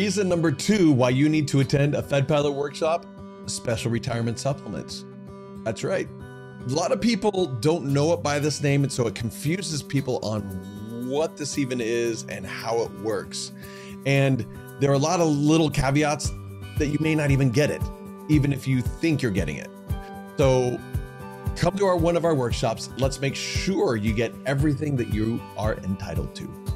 Reason number two why you need to attend a FedPilot workshop special retirement supplements. That's right. A lot of people don't know it by this name, and so it confuses people on what this even is and how it works. And there are a lot of little caveats that you may not even get it, even if you think you're getting it. So come to our one of our workshops. Let's make sure you get everything that you are entitled to.